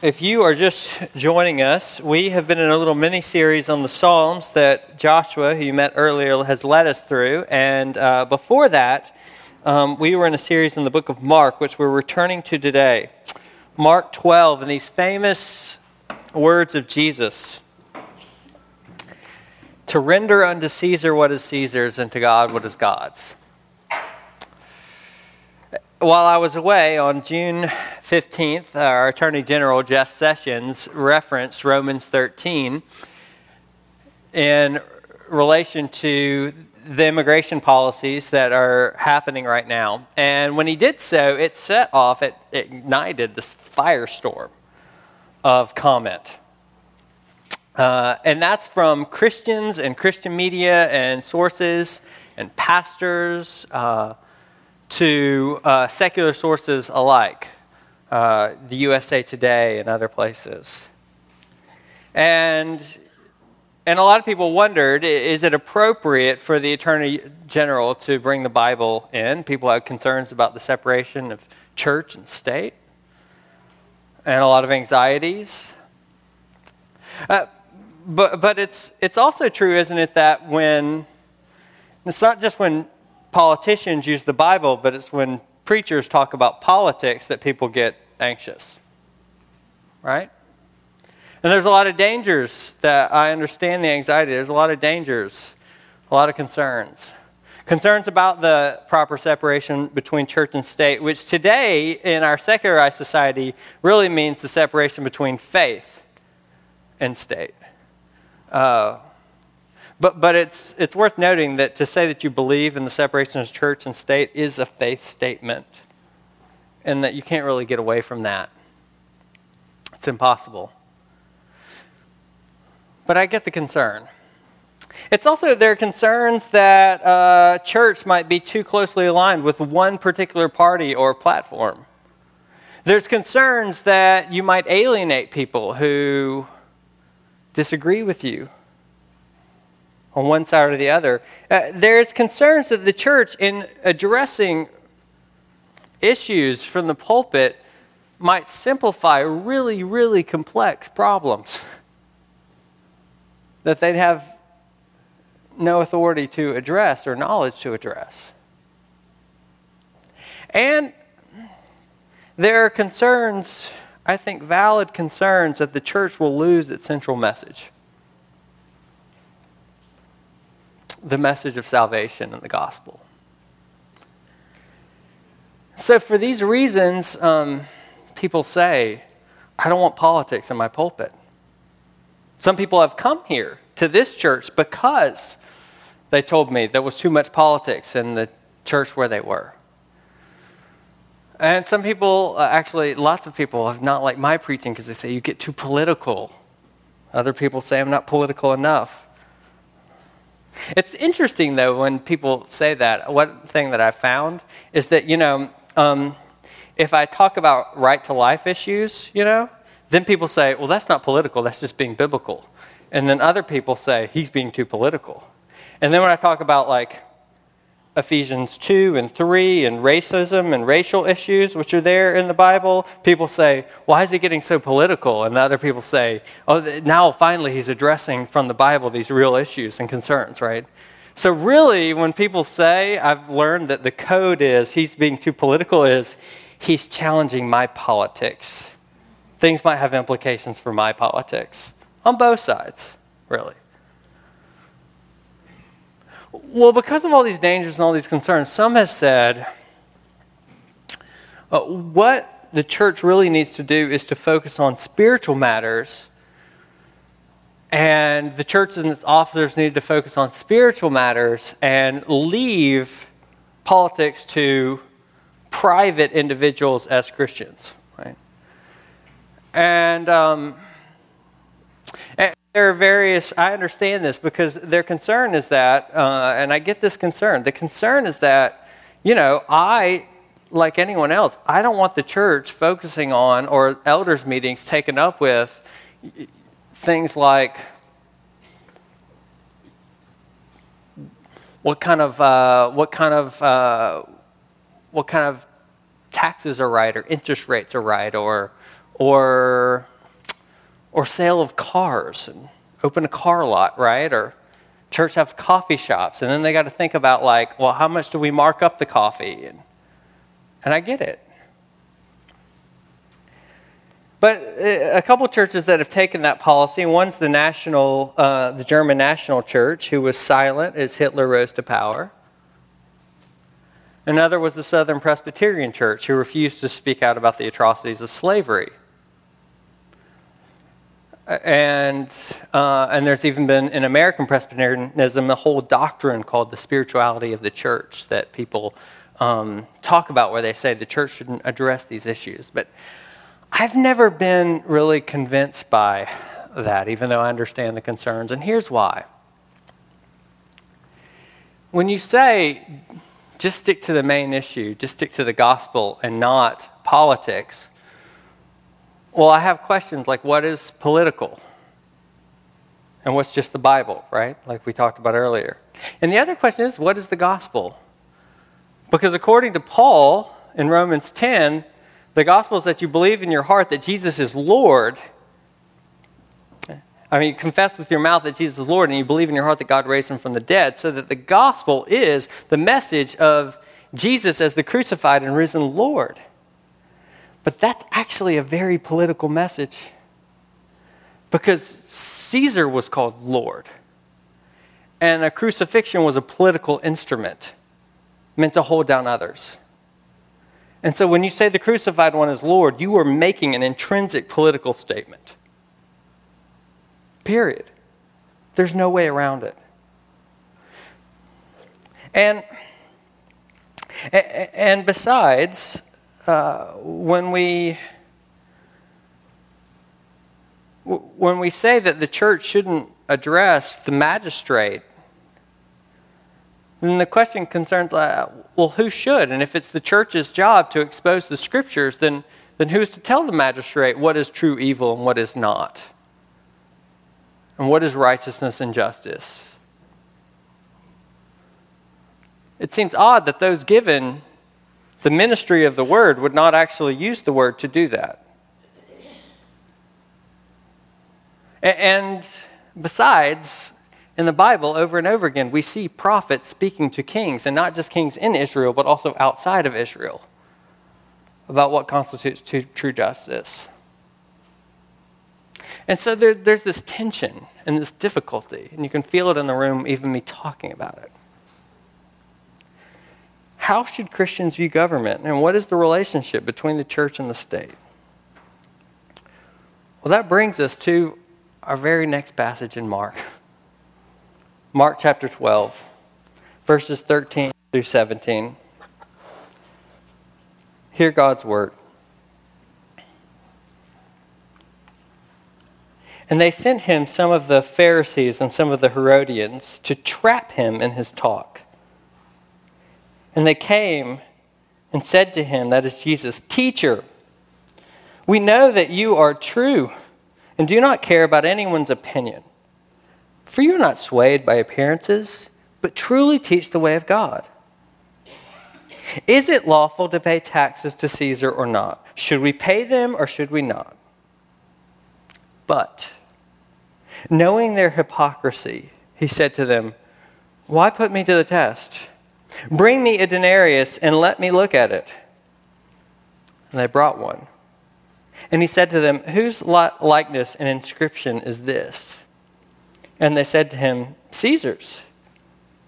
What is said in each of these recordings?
if you are just joining us, we have been in a little mini series on the Psalms that Joshua, who you met earlier, has led us through. And uh, before that, um, we were in a series in the book of Mark, which we're returning to today. Mark 12, and these famous words of Jesus to render unto Caesar what is Caesar's, and to God what is God's while I was away on June 15th, our Attorney General Jeff Sessions referenced Romans 13 in relation to the immigration policies that are happening right now. And when he did so, it set off, it, ignited this firestorm of comment. Uh, and that's from Christians and Christian media and sources and pastors. Uh, to uh, secular sources alike, uh, the USA Today and other places. And, and a lot of people wondered is it appropriate for the Attorney General to bring the Bible in? People had concerns about the separation of church and state, and a lot of anxieties. Uh, but but it's, it's also true, isn't it, that when it's not just when politicians use the Bible, but it's when preachers talk about politics that people get anxious. Right? And there's a lot of dangers that I understand the anxiety. There's a lot of dangers, a lot of concerns. Concerns about the proper separation between church and state, which today in our secularized society really means the separation between faith and state. Uh, but, but it's, it's worth noting that to say that you believe in the separation of church and state is a faith statement, and that you can't really get away from that. It's impossible. But I get the concern. It's also there are concerns that uh, church might be too closely aligned with one particular party or platform. There's concerns that you might alienate people who disagree with you on one side or the other. Uh, there's concerns that the church, in addressing issues from the pulpit, might simplify really, really complex problems that they'd have no authority to address or knowledge to address. And there are concerns, I think valid concerns, that the church will lose its central message. The message of salvation and the gospel. So, for these reasons, um, people say, I don't want politics in my pulpit. Some people have come here to this church because they told me there was too much politics in the church where they were. And some people, uh, actually, lots of people have not liked my preaching because they say you get too political. Other people say I'm not political enough. It's interesting, though, when people say that. One thing that I found is that, you know, um, if I talk about right to life issues, you know, then people say, well, that's not political, that's just being biblical. And then other people say, he's being too political. And then when I talk about, like, Ephesians 2 and 3 and racism and racial issues, which are there in the Bible, people say, why is he getting so political? And other people say, oh, now finally he's addressing from the Bible these real issues and concerns, right? So, really, when people say, I've learned that the code is he's being too political, is he's challenging my politics. Things might have implications for my politics on both sides, really. Well, because of all these dangers and all these concerns, some have said uh, what the church really needs to do is to focus on spiritual matters, and the church and its officers need to focus on spiritual matters and leave politics to private individuals as Christians. Right? And, um, there are various, I understand this because their concern is that, uh, and I get this concern, the concern is that, you know, I, like anyone else, I don't want the church focusing on or elders' meetings taken up with things like what kind of, uh, what kind of, uh, what kind of taxes are right or interest rates are right or or, or sale of cars and open a car lot, right? Or church have coffee shops. And then they got to think about, like, well, how much do we mark up the coffee? And, and I get it. But uh, a couple churches that have taken that policy, one's the national, uh, the German National Church, who was silent as Hitler rose to power. Another was the Southern Presbyterian Church, who refused to speak out about the atrocities of slavery. And, uh, and there's even been in American Presbyterianism a whole doctrine called the spirituality of the church that people um, talk about, where they say the church shouldn't address these issues. But I've never been really convinced by that, even though I understand the concerns. And here's why. When you say just stick to the main issue, just stick to the gospel and not politics, well, I have questions like what is political? And what's just the Bible, right? Like we talked about earlier. And the other question is what is the gospel? Because according to Paul in Romans 10, the gospel is that you believe in your heart that Jesus is Lord. I mean, you confess with your mouth that Jesus is Lord, and you believe in your heart that God raised him from the dead, so that the gospel is the message of Jesus as the crucified and risen Lord. But that's actually a very political message because Caesar was called Lord, and a crucifixion was a political instrument meant to hold down others. And so when you say the crucified one is Lord, you are making an intrinsic political statement. Period. There's no way around it. And, and besides, uh, when we when we say that the church shouldn't address the magistrate then the question concerns, uh, well, who should? And if it's the church's job to expose the scriptures, then, then who's to tell the magistrate what is true evil and what is not? And what is righteousness and justice? It seems odd that those given the ministry of the word would not actually use the word to do that. And besides, in the Bible, over and over again, we see prophets speaking to kings, and not just kings in Israel, but also outside of Israel, about what constitutes true justice. And so there, there's this tension and this difficulty, and you can feel it in the room, even me talking about it. How should Christians view government, and what is the relationship between the church and the state? Well, that brings us to our very next passage in Mark. Mark chapter 12, verses 13 through 17. Hear God's word. And they sent him some of the Pharisees and some of the Herodians to trap him in his talk. And they came and said to him, that is Jesus, Teacher, we know that you are true and do not care about anyone's opinion for you are not swayed by appearances, but truly teach the way of God. Is it lawful to pay taxes to Caesar or not? Should we pay them or should we not? But, knowing their hypocrisy, he said to them, Why put me to the test? Bring me a denarius and let me look at it. And they brought one. And he said to them, Whose likeness and inscription is this? And they said to him, Caesar's.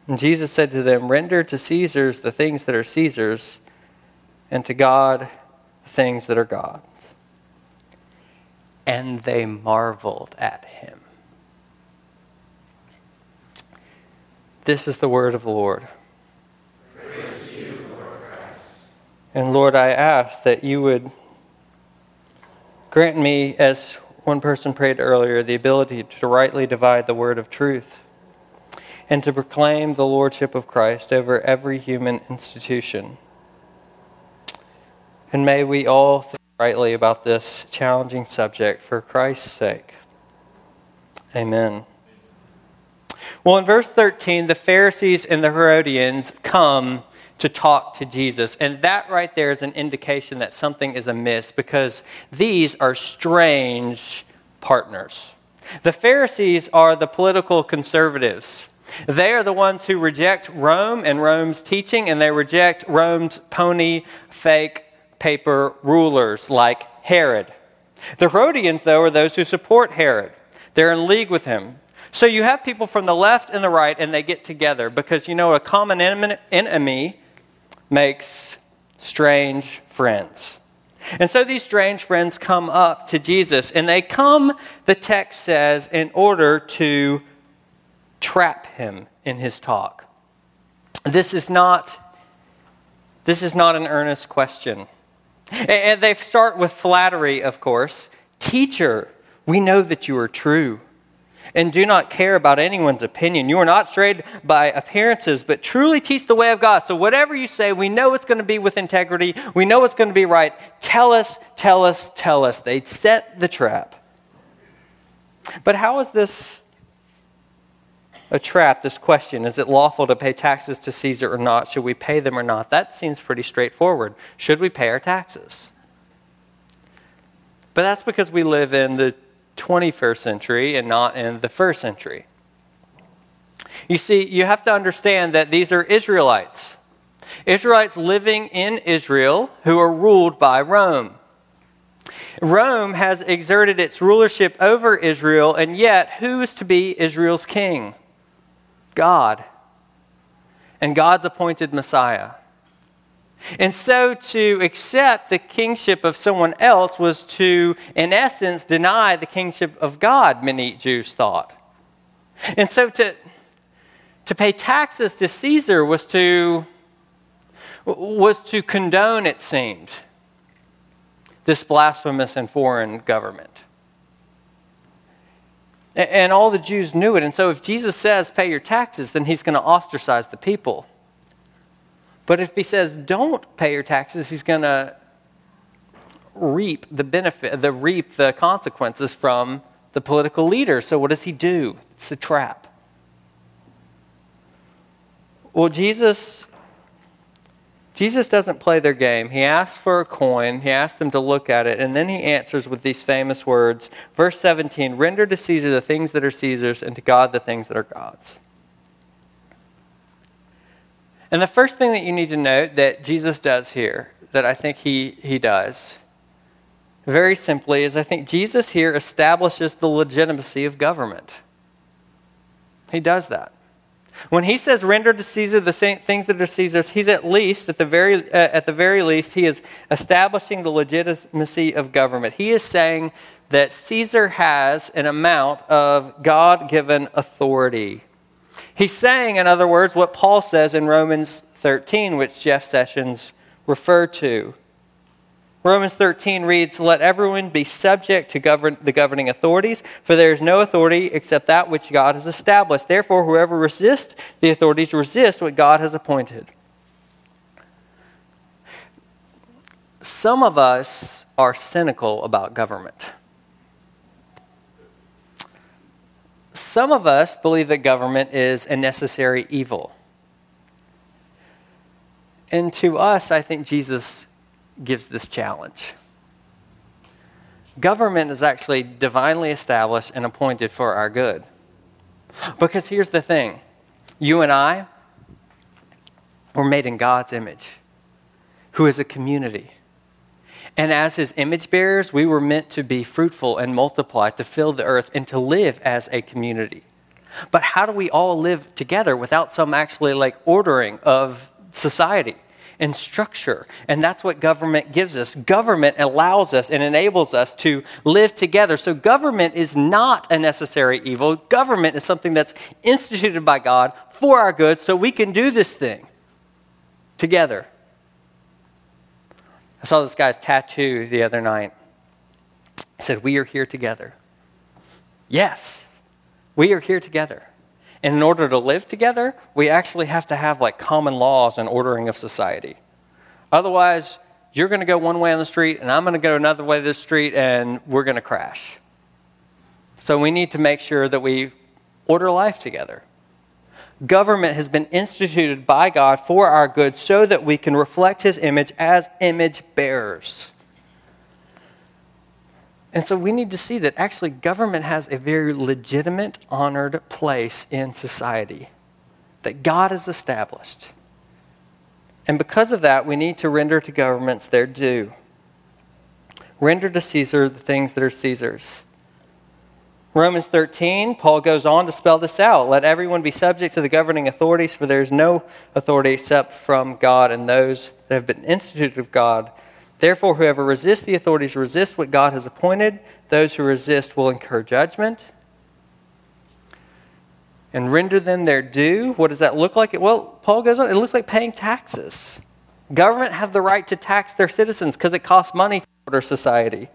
And Jesus said to them, Render to Caesar's the things that are Caesar's, and to God the things that are God's. And they marveled at him. This is the word of the Lord. You, Lord and Lord, I ask that you would grant me, as one person prayed earlier, the ability to rightly divide the word of truth and to proclaim the lordship of Christ over every human institution. And may we all think rightly about this challenging subject for Christ's sake. Amen. Well, in verse 13, the Pharisees and the Herodians come to talk to Jesus. And that right there is an indication that something is amiss because these are strange partners. The Pharisees are the political conservatives. They are the ones who reject Rome and Rome's teaching, and they reject Rome's pony, fake, paper rulers like Herod. The Herodians, though, are those who support Herod. They're in league with him. So you have people from the left and the right, and they get together because, you know, a common enemy makes strange friends. And so these strange friends come up to Jesus, and they come, the text says, in order to trap him in his talk. This is not, this is not an earnest question. And they start with flattery, of course. Teacher, we know that you are true and do not care about anyone's opinion. You are not strayed by appearances, but truly teach the way of God. So, whatever you say, we know it's going to be with integrity. We know it's going to be right. Tell us, tell us, tell us. They set the trap. But how is this a trap, this question? Is it lawful to pay taxes to Caesar or not? Should we pay them or not? That seems pretty straightforward. Should we pay our taxes? But that's because we live in the 21st century and not in the first century. You see, you have to understand that these are Israelites. Israelites living in Israel who are ruled by Rome. Rome has exerted its rulership over Israel, and yet, who is to be Israel's king? God. And God's appointed Messiah. And so to accept the kingship of someone else was to, in essence, deny the kingship of God, many Jews thought. And so to, to pay taxes to Caesar was to, was to condone, it seemed, this blasphemous and foreign government. And all the Jews knew it. And so if Jesus says, pay your taxes, then he's going to ostracize the people. But if he says don't pay your taxes, he's going to reap the benefit, the reap the consequences from the political leader. So what does he do? It's a trap. Well, Jesus Jesus doesn't play their game. He asks for a coin, he asks them to look at it, and then he answers with these famous words. Verse 17 Render to Caesar the things that are Caesar's, and to God the things that are God's. And the first thing that you need to note that Jesus does here, that I think he, he does, very simply, is I think Jesus here establishes the legitimacy of government. He does that. When he says render to Caesar the things that are Caesar's, he's at least, at the very, uh, at the very least, he is establishing the legitimacy of government. He is saying that Caesar has an amount of God given authority He's saying, in other words, what Paul says in Romans 13, which Jeff Sessions referred to. Romans 13 reads, Let everyone be subject to govern, the governing authorities, for there is no authority except that which God has established. Therefore, whoever resists the authorities resists what God has appointed. Some of us are cynical about government. Some of us believe that government is a necessary evil. And to us, I think Jesus gives this challenge. Government is actually divinely established and appointed for our good. Because here's the thing you and I were made in God's image, who is a community. And as his image bearers, we were meant to be fruitful and multiply, to fill the earth, and to live as a community. But how do we all live together without some actually like ordering of society and structure? And that's what government gives us. Government allows us and enables us to live together. So government is not a necessary evil. Government is something that's instituted by God for our good so we can do this thing together. I saw this guy's tattoo the other night. It said, We are here together. Yes, we are here together. And in order to live together, we actually have to have like common laws and ordering of society. Otherwise, you're going to go one way on the street, and I'm going to go another way the street, and we're going to crash. So we need to make sure that we order life together. Government has been instituted by God for our good so that we can reflect his image as image bearers. And so we need to see that actually government has a very legitimate, honored place in society that God has established. And because of that, we need to render to governments their due. Render to Caesar the things that are Caesar's. Romans 13, Paul goes on to spell this out. Let everyone be subject to the governing authorities, for there is no authority except from God and those that have been instituted of God. Therefore, whoever resists the authorities resists what God has appointed. Those who resist will incur judgment. And render them their due. What does that look like? Well, Paul goes on, it looks like paying taxes. Government have the right to tax their citizens because it costs money to order society.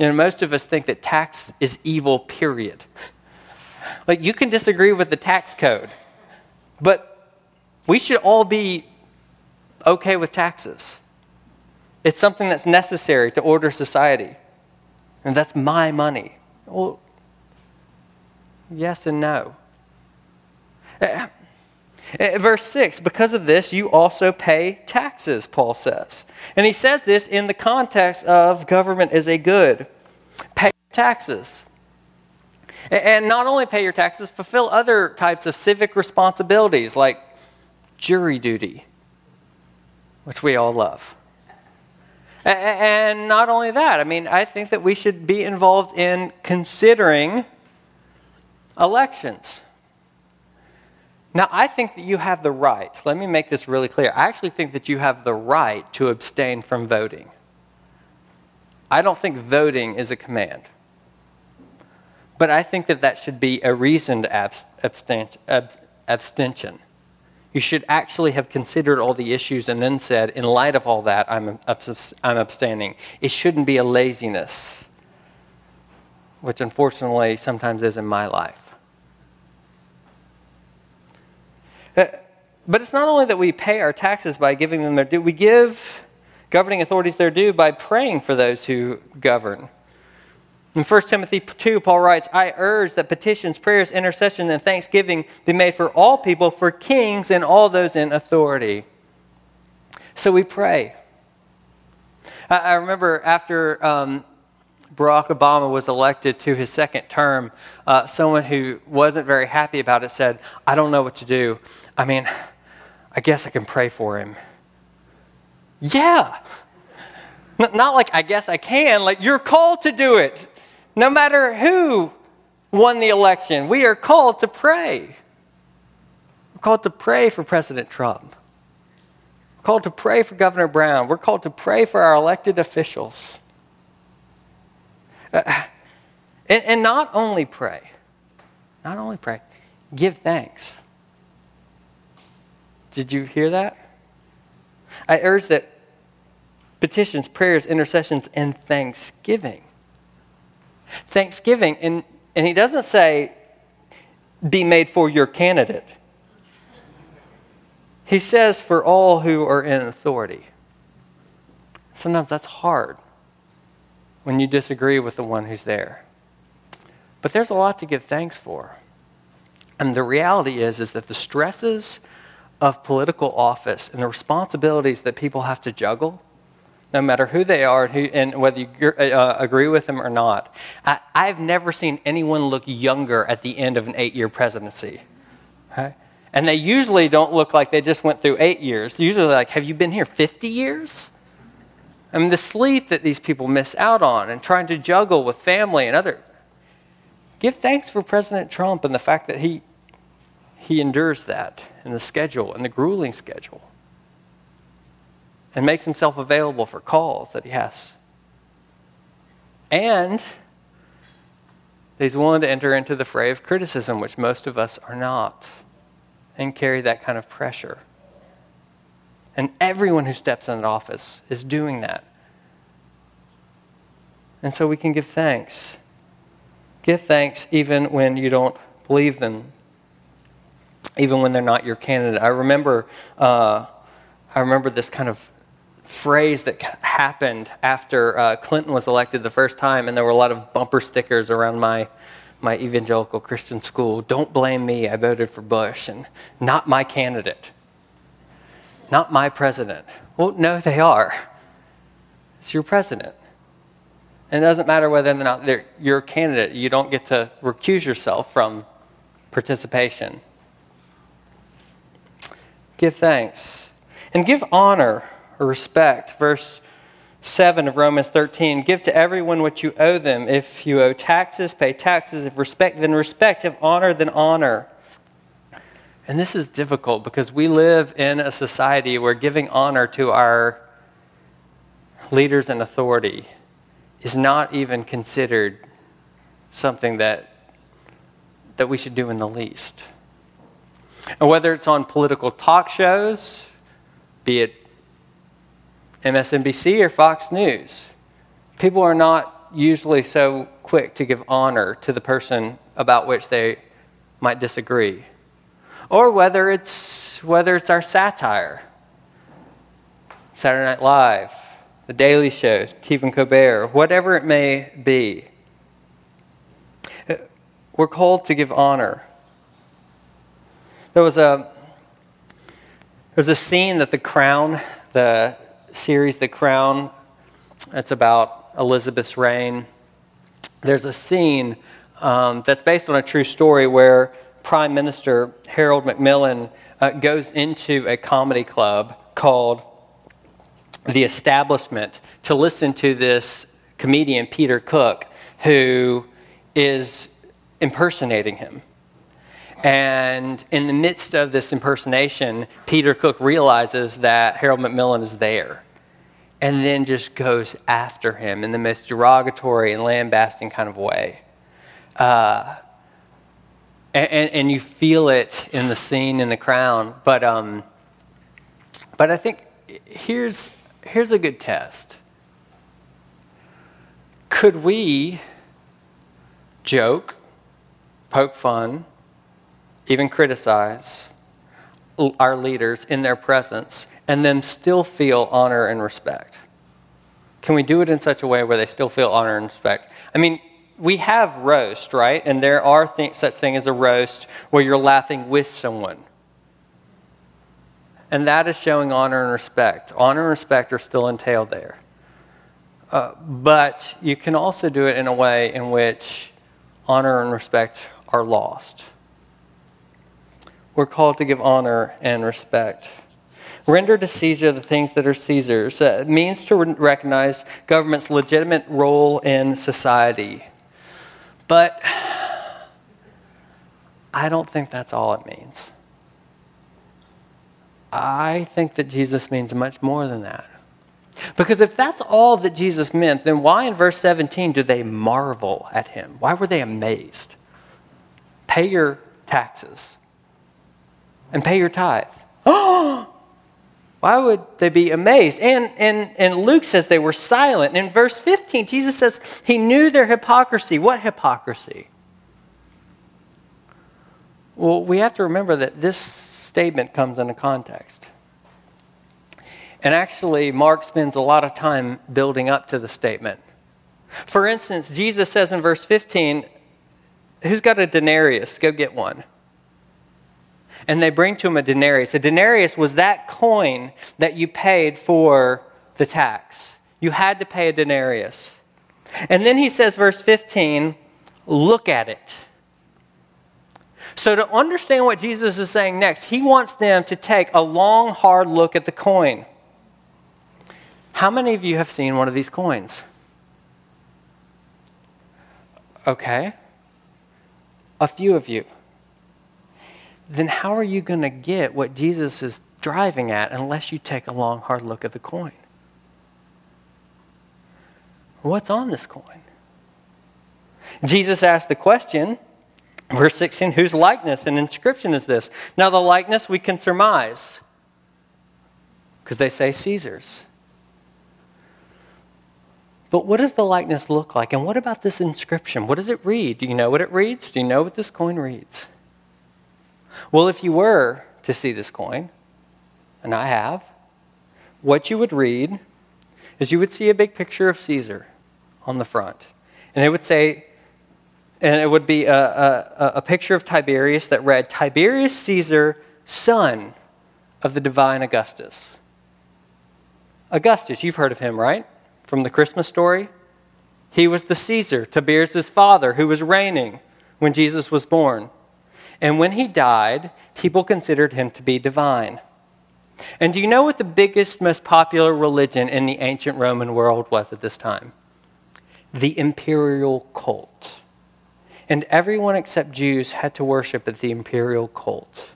You know, most of us think that tax is evil, period. Like, you can disagree with the tax code, but we should all be okay with taxes. It's something that's necessary to order society. And that's my money. Well, yes and no. Uh, verse 6 Because of this, you also pay taxes, Paul says. And he says this in the context of government is a good. Pay taxes. And not only pay your taxes, fulfill other types of civic responsibilities like jury duty, which we all love. And not only that, I mean, I think that we should be involved in considering elections. Now, I think that you have the right, let me make this really clear. I actually think that you have the right to abstain from voting. I don't think voting is a command. But I think that that should be a reasoned abstention. You should actually have considered all the issues and then said, in light of all that, I'm, I'm abstaining. It shouldn't be a laziness, which unfortunately sometimes is in my life. Uh, but it's not only that we pay our taxes by giving them their due, we give governing authorities their due by praying for those who govern. In 1 Timothy 2, Paul writes, I urge that petitions, prayers, intercession, and thanksgiving be made for all people, for kings and all those in authority. So we pray. I, remember after um, Barack Obama was elected to his second term, uh, someone who wasn't very happy about it said, I don't know what to do. I mean, I guess I can pray for him. Yeah. Not like I guess I can, like you're called to do it. No matter who won the election, we are called to pray. We're called to pray for President Trump. We're called to pray for Governor Brown. We're called to pray for our elected officials. Uh, and, and not only pray, not only pray, give thanks. Did you hear that? I urge that petitions, prayers, intercessions, and thanksgiving. Thanksgiving, and, and he doesn't say, be made for your candidate. He says, for all who are in authority. Sometimes that's hard when you disagree with the one who's there. But there's a lot to give thanks for. And the reality is, is that the stresses of political office and the responsibilities that people have to juggle, no matter who they are and, who, and whether you uh, agree with them or not, I, have never seen anyone look younger at the end of an eight year presidency. Okay? And they usually don't look like they just went through eight years. They're usually like, have you been here 50 years? I mean, the sleep that these people miss out on and trying to juggle with family and other. Give thanks for President Trump and the fact that he, he endures that and the schedule and the grueling schedule and makes himself available for calls that he has. And he's willing to enter into the fray of criticism, which most of us are not, and carry that kind of pressure. And everyone who steps into office is doing that. And so we can give thanks. Give thanks even when you don't believe them, even when they're not your candidate. I remember, uh, I remember this kind of phrase that happened after uh, Clinton was elected the first time, and there were a lot of bumper stickers around my my evangelical Christian school, don't blame me, I voted for Bush, and not my candidate, not my president. Well, no, they are. It's your president. And it doesn't matter whether or not they're your candidate, you don't get to recuse yourself from participation. Give thanks and give honor or respect. Verse 7 of Romans 13 Give to everyone what you owe them. If you owe taxes, pay taxes. If respect, then respect. If honor, then honor. And this is difficult because we live in a society where giving honor to our leaders and authority is not even considered something that, that we should do in the least. And whether it's on political talk shows, be it MSNBC or Fox News, people are not usually so quick to give honor to the person about which they might disagree. Or whether it's, whether it's our satire, Saturday Night Live, The Daily Show, Stephen Colbert, whatever it may be. We're called to give honor. There was a there was a scene that The Crown, the series The Crown, it's about Elizabeth's reign. There's a scene um, that's based on a true story where Prime Minister Harold Macmillan uh, goes into a comedy club called The Establishment to listen to this comedian, Peter Cook, who is impersonating him. And in the midst of this impersonation, Peter Cook realizes that Harold Macmillan is there and then just goes after him in the most derogatory and lambasting kind of way. Uh, and, and, you feel it in the scene in the crown. But, um, but I think here's, here's a good test. Could we joke, poke fun, even criticize our leaders in their presence and then still feel honor and respect? Can we do it in such a way where they still feel honor and respect? I mean, we have roast, right? And there are th- such thing as a roast where you're laughing with someone. And that is showing honor and respect. Honor and respect are still entailed there. Uh, but you can also do it in a way in which honor and respect are lost. We're called to give honor and respect. Render to Caesar the things that are Caesar's. Uh, means to recognize government's legitimate role in society. But I don't think that's all it means. I think that Jesus means much more than that. Because if that's all that Jesus meant, then why in verse 17 do they marvel at him? Why were they amazed? Pay your taxes and pay your tithe. Why would they be amazed? And, and, and Luke says they were silent. In verse 15, Jesus says he knew their hypocrisy. What hypocrisy? Well, we have to remember that this statement comes in a context. And actually, Mark spends a lot of time building up to the statement. For instance, Jesus says in verse 15, Who's got a denarius? Go get one. And they bring to him a denarius. A denarius was that coin that you paid for the tax. You had to pay a denarius. And then he says, verse 15, Look at it. So, to understand what Jesus is saying next, he wants them to take a long, hard look at the coin. How many of you have seen one of these coins? Okay. A few of you. Then how are you going to get what Jesus is driving at unless you take a long, hard look at the coin? What's on this coin? Jesus asked the question, verse 16, whose likeness and inscription is this? Now, the likeness we can surmise because they say Caesar's. But what does the likeness look like? And what about this inscription? What does it read? Do you know what it reads? Do you know what this coin reads? Well, if you were to see this coin, and I have, what you would read is you would see a big picture of Caesar on the front. And it would say, and it would be a, a, a picture of Tiberius that read Tiberius Caesar, son of the divine Augustus. Augustus, you've heard of him, right? From the Christmas story. He was the Caesar, Tiberius' father, who was reigning when Jesus was born. And when he died, people considered him to be divine. And do you know what the biggest, most popular religion in the ancient Roman world was at this time? The imperial cult. And everyone except Jews had to worship at the imperial cult.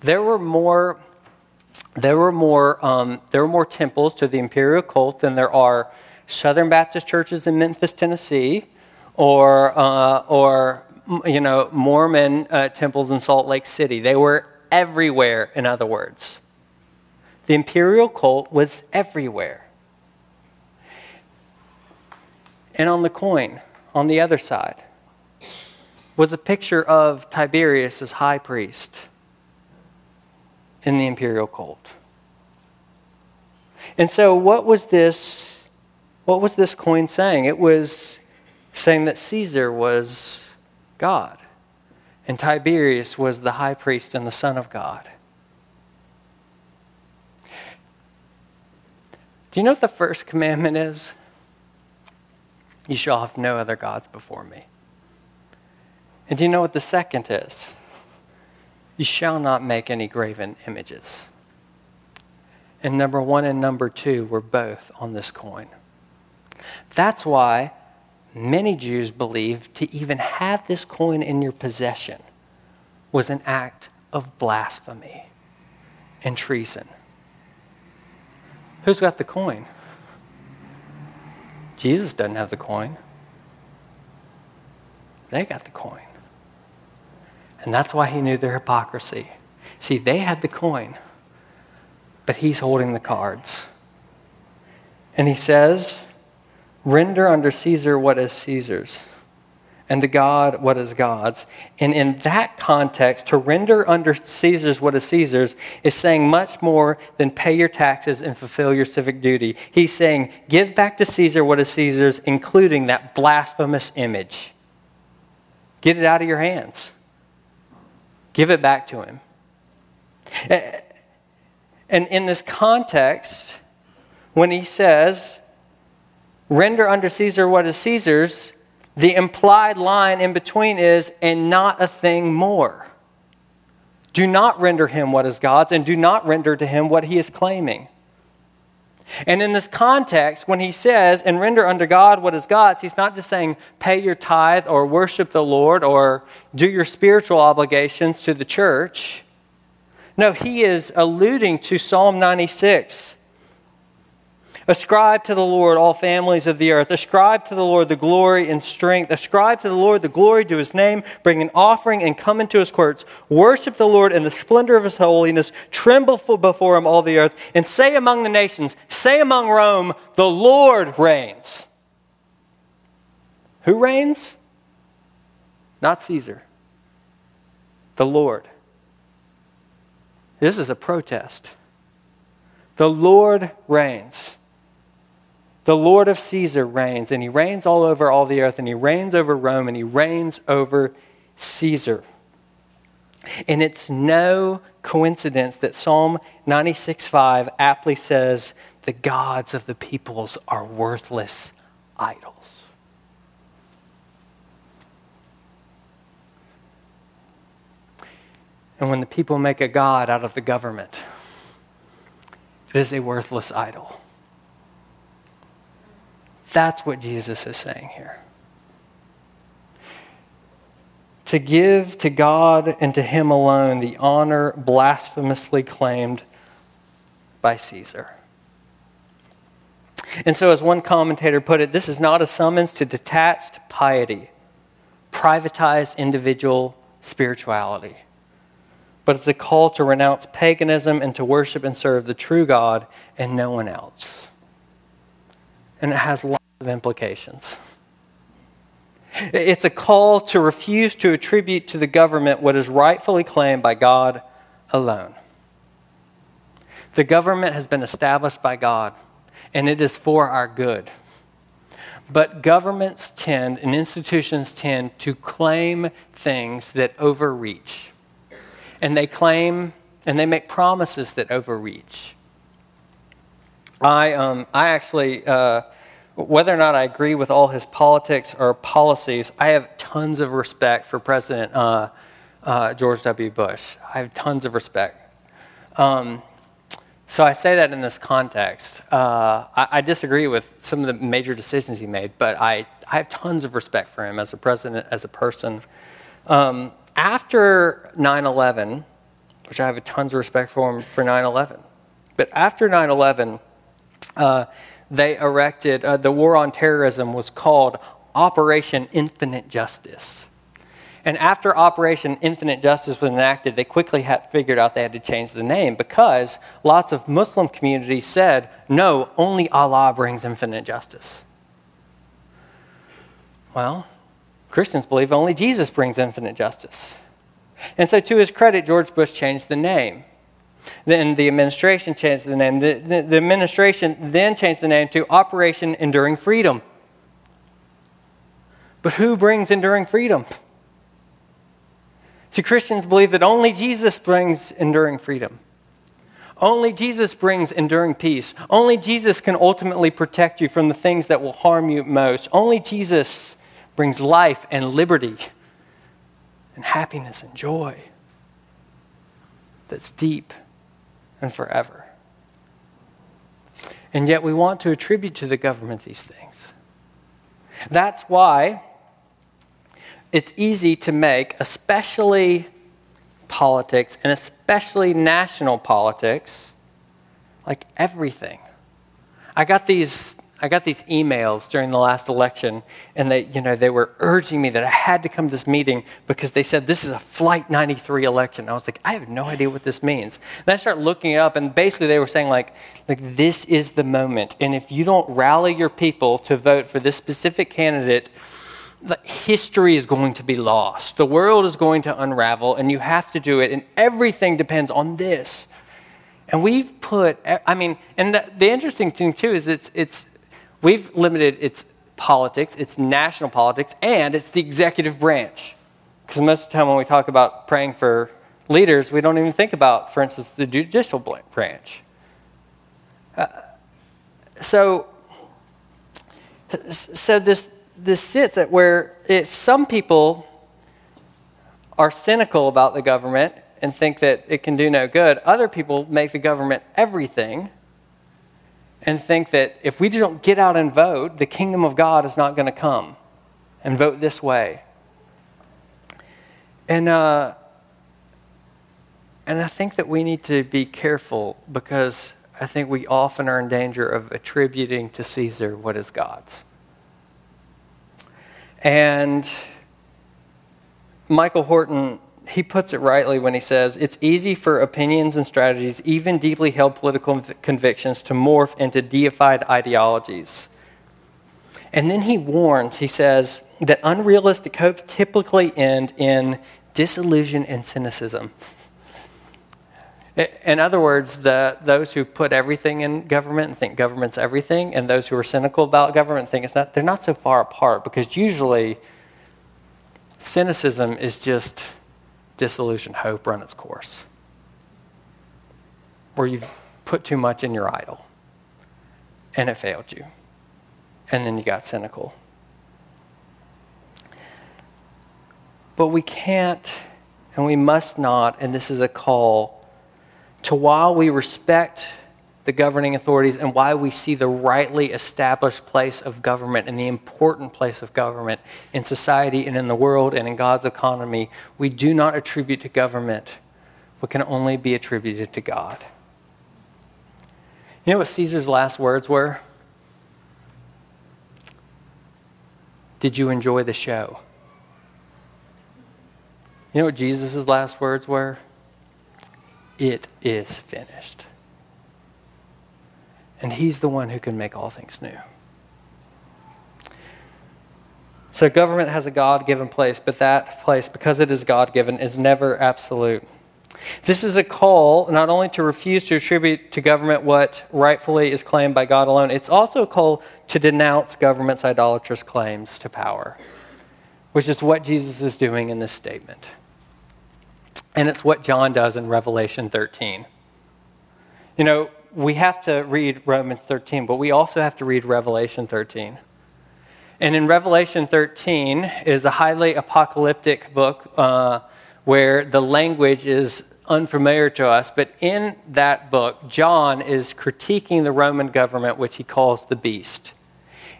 There were more, there were more, um, there were more temples to the imperial cult than there are Southern Baptist churches in Memphis, Tennessee, or, uh, or you know, Mormon uh, temples in Salt Lake City. They were everywhere, in other words. The imperial cult was everywhere. And on the coin, on the other side, was a picture of Tiberius as high priest in the imperial cult. And so, what was this? What was this coin saying? It was saying that Caesar was God, and Tiberius was the high priest and the Son of God. Do you know what the first commandment is? You shall have no other gods before me. And do you know what the second is? You shall not make any graven images. And number one and number two were both on this coin. That's why many Jews believe to even have this coin in your possession was an act of blasphemy and treason. Who's got the coin? Jesus doesn't have the coin. They got the coin. And that's why he knew their hypocrisy. See, they had the coin, but he's holding the cards. And he says, Render unto Caesar what is Caesar's, and to God what is God's. And in that context, to render under Caesar's what is Caesar's is saying much more than pay your taxes and fulfill your civic duty. He's saying, give back to Caesar what is Caesar's, including that blasphemous image. Get it out of your hands, give it back to him. And in this context, when he says, render unto Caesar what is Caesar's, the implied line in between is, and not a thing more. Do not render him what is God's, and do not render to him what he is claiming. And in this context, when he says, and render unto God what is God's, he's not just saying, pay your tithe or worship the Lord or do your spiritual obligations to the church. No, he is alluding to Psalm 96 Ascribe to the Lord all families of the earth. Ascribe to the Lord the glory and strength. Ascribe to the Lord the glory to his name. Bring an offering and come into his courts. Worship the Lord in the splendor of his holiness. Tremble before him, all the earth. And say among the nations, say among Rome, the Lord reigns. Who reigns? Not Caesar. The Lord. This is a protest. The Lord reigns. The Lord of Caesar reigns, and he reigns all over all the earth, and he reigns over Rome, and he reigns over Caesar. And it's no coincidence that Psalm 96:5 aptly says, "The gods of the peoples are worthless idols." And when the people make a god out of the government, it is a worthless idol. That's what Jesus is saying here. To give to God and to Him alone the honor blasphemously claimed by Caesar. And so, as one commentator put it, this is not a summons to detached piety, privatized individual spirituality, but it's a call to renounce paganism and to worship and serve the true God and no one else. And it has of implications. It's a call to refuse to attribute to the government what is rightfully claimed by God alone. The government has been established by God, and it is for our good. But governments tend and institutions tend to claim things that overreach. And they claim and they make promises that overreach. I, um, I actually, uh, whether or not I agree with all his politics or policies, I have tons of respect for President uh, uh, George W. Bush. I have tons of respect. Um, so I say that in this context. Uh, I, I, disagree with some of the major decisions he made, but I, I have tons of respect for him as a president, as a person. Um, after 9 11, which I have a tons of respect for him for 9 11, but after 9 11, uh, they erected, uh, the war on terrorism was called Operation Infinite Justice. And after Operation Infinite Justice was enacted, they quickly had figured out they had to change the name because lots of Muslim communities said, no, only Allah brings infinite justice. Well, Christians believe only Jesus brings infinite justice. And so, to his credit, George Bush changed the name. Then the administration changed the name. The, the, the administration then changed the name to Operation Enduring Freedom. But who brings enduring freedom? See, Christians believe that only Jesus brings enduring freedom. Only Jesus brings enduring peace. Only Jesus can ultimately protect you from the things that will harm you most. Only Jesus brings life and liberty and happiness and joy that's deep and forever. And yet we want to attribute to the government these things. That's why it's easy to make, especially politics and especially national politics, like everything. I got these I got these emails during the last election, and they, you know, they were urging me that I had to come to this meeting because they said this is a Flight 93 election. I was like, I have no idea what this means. And I started looking it up, and basically they were saying like, like this is the moment, and if you don't rally your people to vote for this specific candidate, the history is going to be lost. The world is going to unravel, and you have to do it, and everything depends on this. And we've put, I mean, and the, the interesting thing too is it's, it's, we've limited its politics, its national politics, and it's the executive branch. Because most of the time when we talk about praying for leaders, we don't even think about, for instance, the judicial branch. Uh, so, so this this sits at where if some people are cynical about the government and think that it can do no good, other people make the government everything and think that if we don't get out and vote, the kingdom of God is not going to come and vote this way. And, uh, and I think that we need to be careful because I think we often are in danger of attributing to Caesar what is God's. And Michael Horton, he puts it rightly when he says, It's easy for opinions and strategies, even deeply held political convictions, to morph into deified ideologies. And then he warns, he says, that unrealistic hopes typically end in disillusion and cynicism. In other words, the, those who put everything in government and think government's everything, and those who are cynical about government think it's not, they're not so far apart because usually cynicism is just disillusioned hope run its course. Where you've put too much in your idol and it failed you. And then you got cynical. But we can't and we must not, and this is a call to while we respect the governing authorities and why we see the rightly established place of government and the important place of government in society and in the world and in God's economy, we do not attribute to government what can only be attributed to God. You know what Caesar's last words were? Did you enjoy the show? You know what Jesus' last words were? It is finished. And He's the one who can make all things new. So, government has a God given place, but that place, because it is God given, is never absolute. This is a call not only to refuse to attribute to government what rightfully is claimed by God alone, it's also a call to denounce government's idolatrous claims to power, which is what Jesus is doing in this statement. And it's what John does in Revelation 13. You know, we have to read Romans 13, but we also have to read Revelation 13. And in Revelation 13 is a highly apocalyptic book uh, where the language is unfamiliar to us. But in that book, John is critiquing the Roman government, which he calls the beast.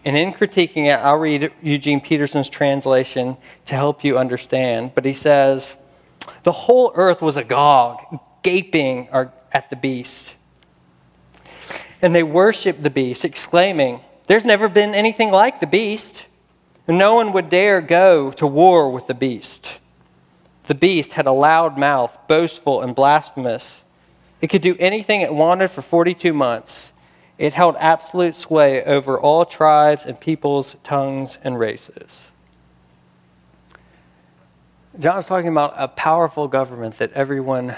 And in critiquing it, I'll read Eugene Peterson's translation to help you understand. But he says, The whole earth was agog, gaping at the beast. And they worshiped the beast, exclaiming, there's never been anything like the beast. No one would dare go to war with the beast. The beast had a loud mouth, boastful and blasphemous. It could do anything it wanted for 42 months. It held absolute sway over all tribes and peoples, tongues, and races. John is talking about a powerful government that everyone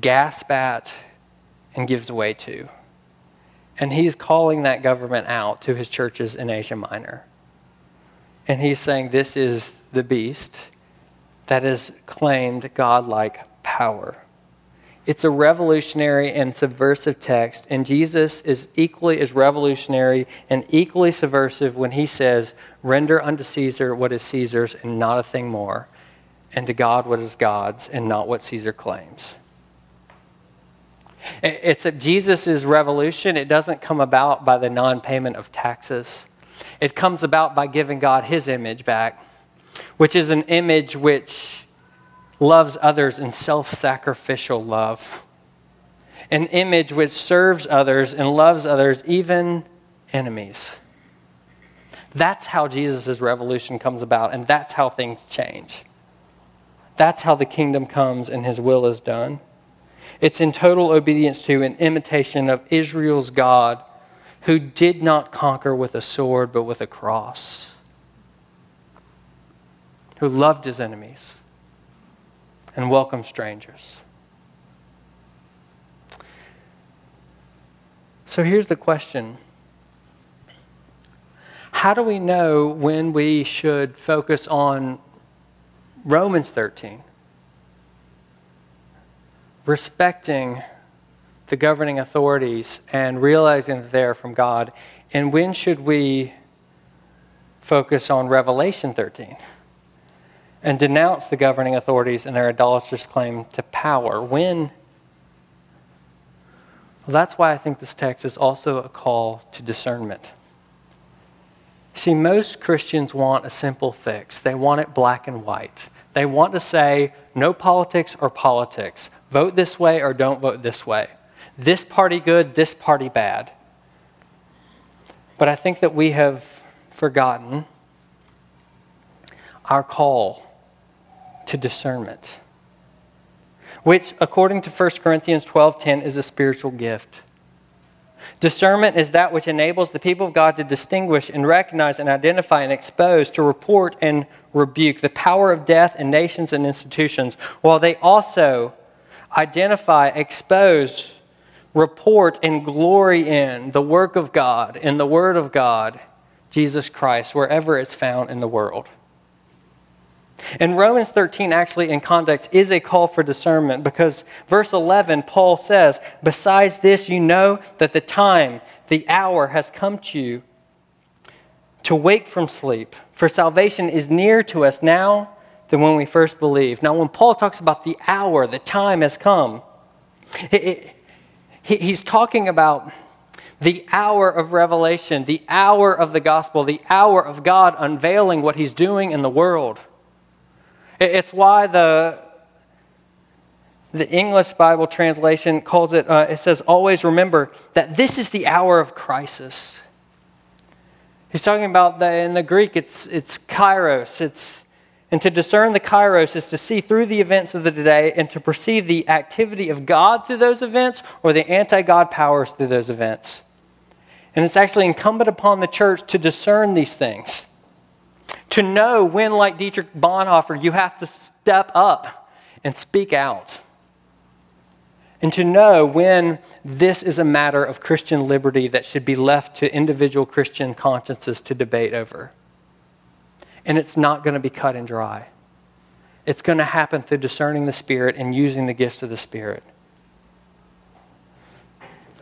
gasps at and gives way to. And he's calling that government out to his churches in Asia Minor. And he's saying this is the beast that has claimed godlike power. It's a revolutionary and subversive text, and Jesus is equally as revolutionary and equally subversive when he says, Render unto Caesar what is Caesar's and not a thing more, and to God what is God's and not what Caesar claims. It's a Jesus' revolution. It doesn't come about by the non payment of taxes, it comes about by giving God his image back, which is an image which loves others in self sacrificial love, an image which serves others and loves others, even enemies. That's how Jesus' revolution comes about, and that's how things change. That's how the kingdom comes and his will is done. It's in total obedience to an imitation of Israel's God, who did not conquer with a sword, but with a cross, who loved his enemies and welcomed strangers. So here's the question How do we know when we should focus on Romans 13? Respecting the governing authorities and realizing that they're from God? And when should we focus on Revelation 13 and denounce the governing authorities and their idolatrous claim to power? When? Well, that's why I think this text is also a call to discernment. See, most Christians want a simple fix. They want it black and white. They want to say, no politics or politics. Vote this way or don't vote this way. This party good, this party bad. But I think that we have forgotten our call to discernment, which, according to 1 Corinthians 12:10, is a spiritual gift. Discernment is that which enables the people of God to distinguish and recognize and identify and expose, to report and rebuke the power of death in nations and institutions, while they also identify, expose, report, and glory in the work of God, in the Word of God, Jesus Christ, wherever it's found in the world. And Romans 13, actually, in context, is a call for discernment because verse 11, Paul says, Besides this, you know that the time, the hour has come to you to wake from sleep, for salvation is near to us now than when we first believed. Now, when Paul talks about the hour, the time has come, he's talking about the hour of revelation, the hour of the gospel, the hour of God unveiling what he's doing in the world. It's why the, the English Bible translation calls it, uh, it says, always remember that this is the hour of crisis. He's talking about the, in the Greek, it's, it's kairos, it's and to discern the kairos is to see through the events of the day and to perceive the activity of God through those events or the anti God powers through those events. And it's actually incumbent upon the church to discern these things. To know when, like Dietrich Bonhoeffer, you have to step up and speak out. And to know when this is a matter of Christian liberty that should be left to individual Christian consciences to debate over. And it's not going to be cut and dry. It's going to happen through discerning the Spirit and using the gifts of the Spirit.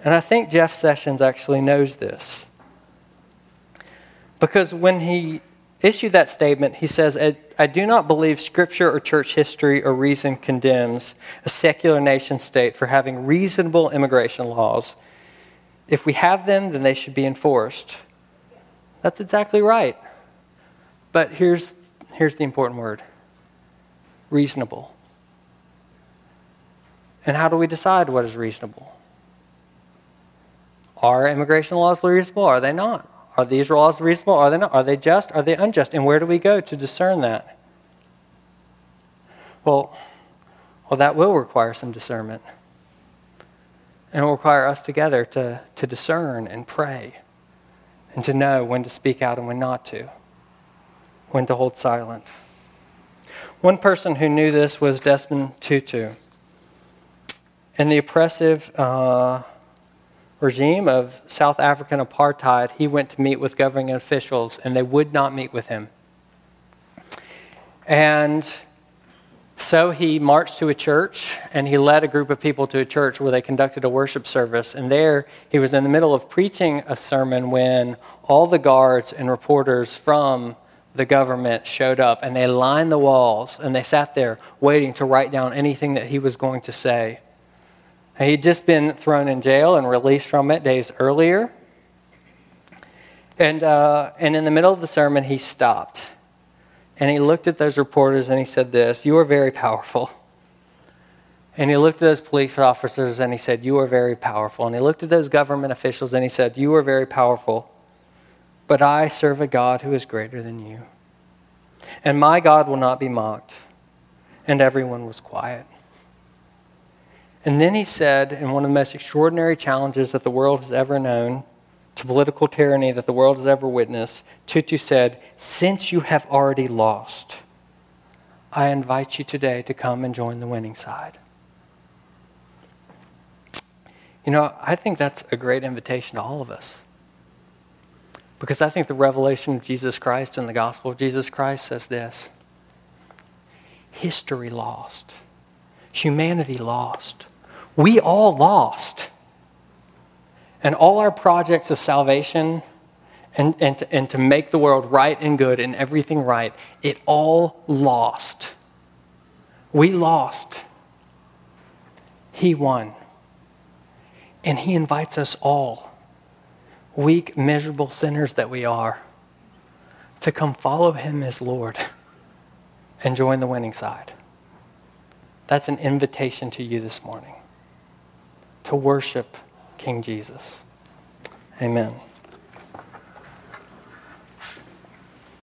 And I think Jeff Sessions actually knows this. Because when he issued that statement, he says, I do not believe Scripture or church history or reason condemns a secular nation state for having reasonable immigration laws. If we have them, then they should be enforced. That's exactly right. But here's, here's the important word reasonable. And how do we decide what is reasonable? Are immigration laws reasonable? Are they not? Are these laws reasonable? Are they not? Are they just? Are they unjust? And where do we go to discern that? Well, well, that will require some discernment. And it will require us together to, to discern and pray and to know when to speak out and when not to, when to hold silent. One person who knew this was Desmond Tutu. In the oppressive uh, regime of South African apartheid, he went to meet with governing officials, and they would not meet with him. And so he marched to a church and he led a group of people to a church where they conducted a worship service. And there he was in the middle of preaching a sermon when all the guards and reporters from the government showed up and they lined the walls and they sat there waiting to write down anything that he was going to say. He'd just been thrown in jail and released from it days earlier. And, uh, and in the middle of the sermon, he stopped. And he looked at those reporters and he said, This, you are very powerful. And he looked at those police officers and he said, You are very powerful. And he looked at those government officials and he said, You are very powerful. But I serve a God who is greater than you. And my God will not be mocked. And everyone was quiet. And then he said, in one of the most extraordinary challenges that the world has ever known, to political tyranny that the world has ever witnessed, Tutu said, Since you have already lost, I invite you today to come and join the winning side. You know, I think that's a great invitation to all of us. Because I think the revelation of Jesus Christ and the gospel of Jesus Christ says this history lost humanity lost. We all lost. And all our projects of salvation and, and, to, and to make the world right and good and everything right, it all lost. We lost. He won. And He invites us all, weak, miserable sinners that we are, to come follow Him as Lord and join the winning side. That's an invitation to you this morning to worship King Jesus. Amen.